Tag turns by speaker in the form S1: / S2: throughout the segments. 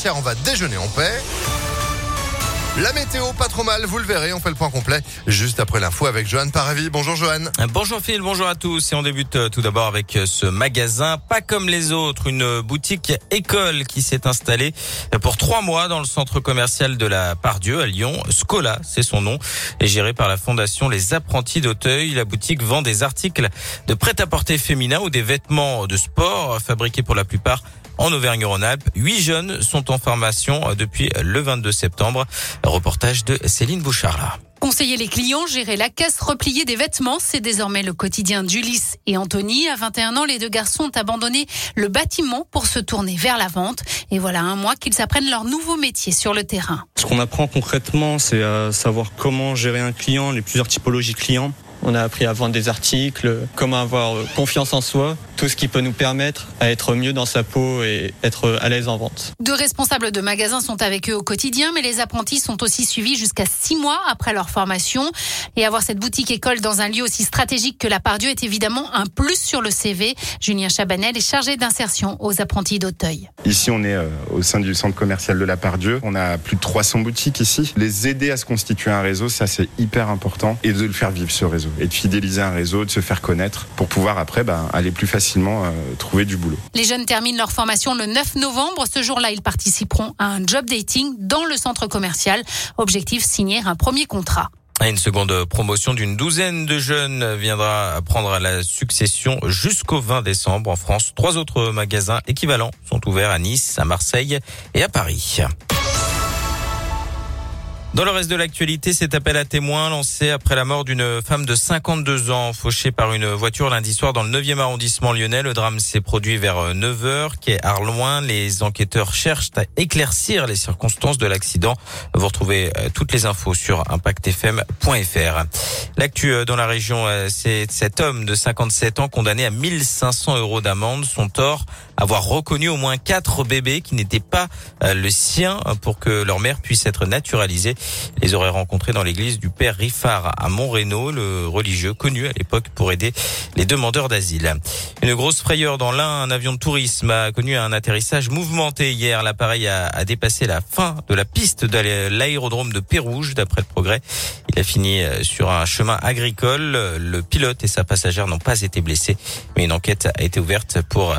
S1: Tiens, on va déjeuner en paix. La météo, pas trop mal, vous le verrez, on fait le point complet juste après l'info avec Johan Paravi. Bonjour Johan.
S2: Bonjour Phil, bonjour à tous et on débute euh, tout d'abord avec euh, ce magasin, pas comme les autres, une boutique école qui s'est installée pour trois mois dans le centre commercial de la Pardieu à Lyon. Scola, c'est son nom, est géré par la fondation Les Apprentis d'Auteuil. La boutique vend des articles de prêt-à-porter féminin ou des vêtements de sport fabriqués pour la plupart en Auvergne-Rhône-Alpes. Huit jeunes sont en formation depuis le 22 septembre. Reportage de Céline Bouchard
S3: Conseiller les clients, gérer la caisse, replier des vêtements, c'est désormais le quotidien d'Ulysse et Anthony. À 21 ans, les deux garçons ont abandonné le bâtiment pour se tourner vers la vente. Et voilà un mois qu'ils apprennent leur nouveau métier sur le terrain.
S4: Ce qu'on apprend concrètement, c'est à savoir comment gérer un client, les plusieurs typologies clients. On a appris à vendre des articles, comment avoir confiance en soi, tout ce qui peut nous permettre à être mieux dans sa peau et être à l'aise en vente.
S3: Deux responsables de magasins sont avec eux au quotidien, mais les apprentis sont aussi suivis jusqu'à six mois après leur formation. Et avoir cette boutique école dans un lieu aussi stratégique que la Pardieu est évidemment un plus sur le CV. Julien Chabanel est chargé d'insertion aux apprentis d'Auteuil.
S5: Ici, on est euh, au sein du centre commercial de la Pardieu. On a plus de 300 boutiques ici. Les aider à se constituer un réseau, ça c'est hyper important et de le faire vivre ce réseau et de fidéliser un réseau, de se faire connaître pour pouvoir après bah, aller plus facilement euh, trouver du boulot.
S3: Les jeunes terminent leur formation le 9 novembre. Ce jour-là, ils participeront à un job dating dans le centre commercial. Objectif, signer un premier contrat.
S2: Une seconde promotion d'une douzaine de jeunes viendra prendre la succession jusqu'au 20 décembre en France. Trois autres magasins équivalents sont ouverts à Nice, à Marseille et à Paris. Dans le reste de l'actualité, cet appel à témoins lancé après la mort d'une femme de 52 ans fauchée par une voiture lundi soir dans le 9e arrondissement lyonnais. Le drame s'est produit vers 9h, est Arloin. Les enquêteurs cherchent à éclaircir les circonstances de l'accident. Vous retrouvez euh, toutes les infos sur impactfm.fr. L'actu euh, dans la région, euh, c'est cet homme de 57 ans condamné à 1500 euros d'amende. Son tort, avoir reconnu au moins quatre bébés qui n'étaient pas le sien pour que leur mère puisse être naturalisée. Les aurait rencontrés dans l'église du Père Riffard à Montrénaud, le religieux connu à l'époque pour aider les demandeurs d'asile. Une grosse frayeur dans l'un, un avion de tourisme a connu un atterrissage mouvementé hier. L'appareil a, dépassé la fin de la piste de l'aérodrome de Pérouge, d'après le progrès. Il a fini euh, sur un chemin agricole. Le pilote et sa passagère n'ont pas été blessés, mais une enquête a été ouverte pour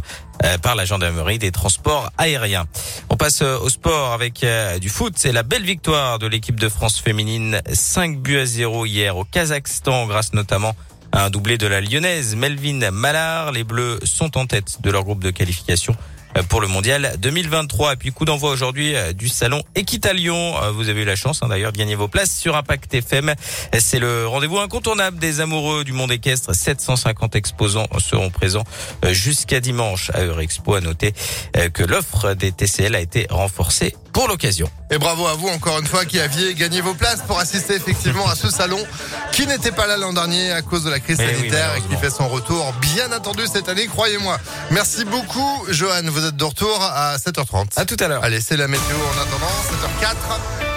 S2: par la gendarmerie des transports aériens. On passe euh, au sport avec euh, du foot. C'est la belle victoire de l'équipe de France féminine. 5 buts à 0 hier au Kazakhstan grâce notamment à un doublé de la lyonnaise Melvin Mallard. Les Bleus sont en tête de leur groupe de qualification euh, pour le mondial 2023. Et puis coup d'envoi aujourd'hui euh, du salon Equitalion. Euh, vous avez eu la chance hein, d'ailleurs de gagner vos places sur Impact FM. C'est le rendez-vous incontournable des amoureux du monde équestre. 750 exposants seront présents jusqu'à dimanche à Eurexpo. À noter que l'offre des TCL a été renforcée pour l'occasion.
S1: Et bravo à vous encore une fois qui aviez gagné vos places pour assister effectivement à ce salon qui n'était pas là l'an dernier à cause de la crise eh sanitaire et qui fait son retour bien attendu cette année, croyez-moi. Merci beaucoup Johan, vous êtes de retour à 7h30.
S2: À tout à l'heure.
S1: Allez, c'est la météo en attendant, 7h04.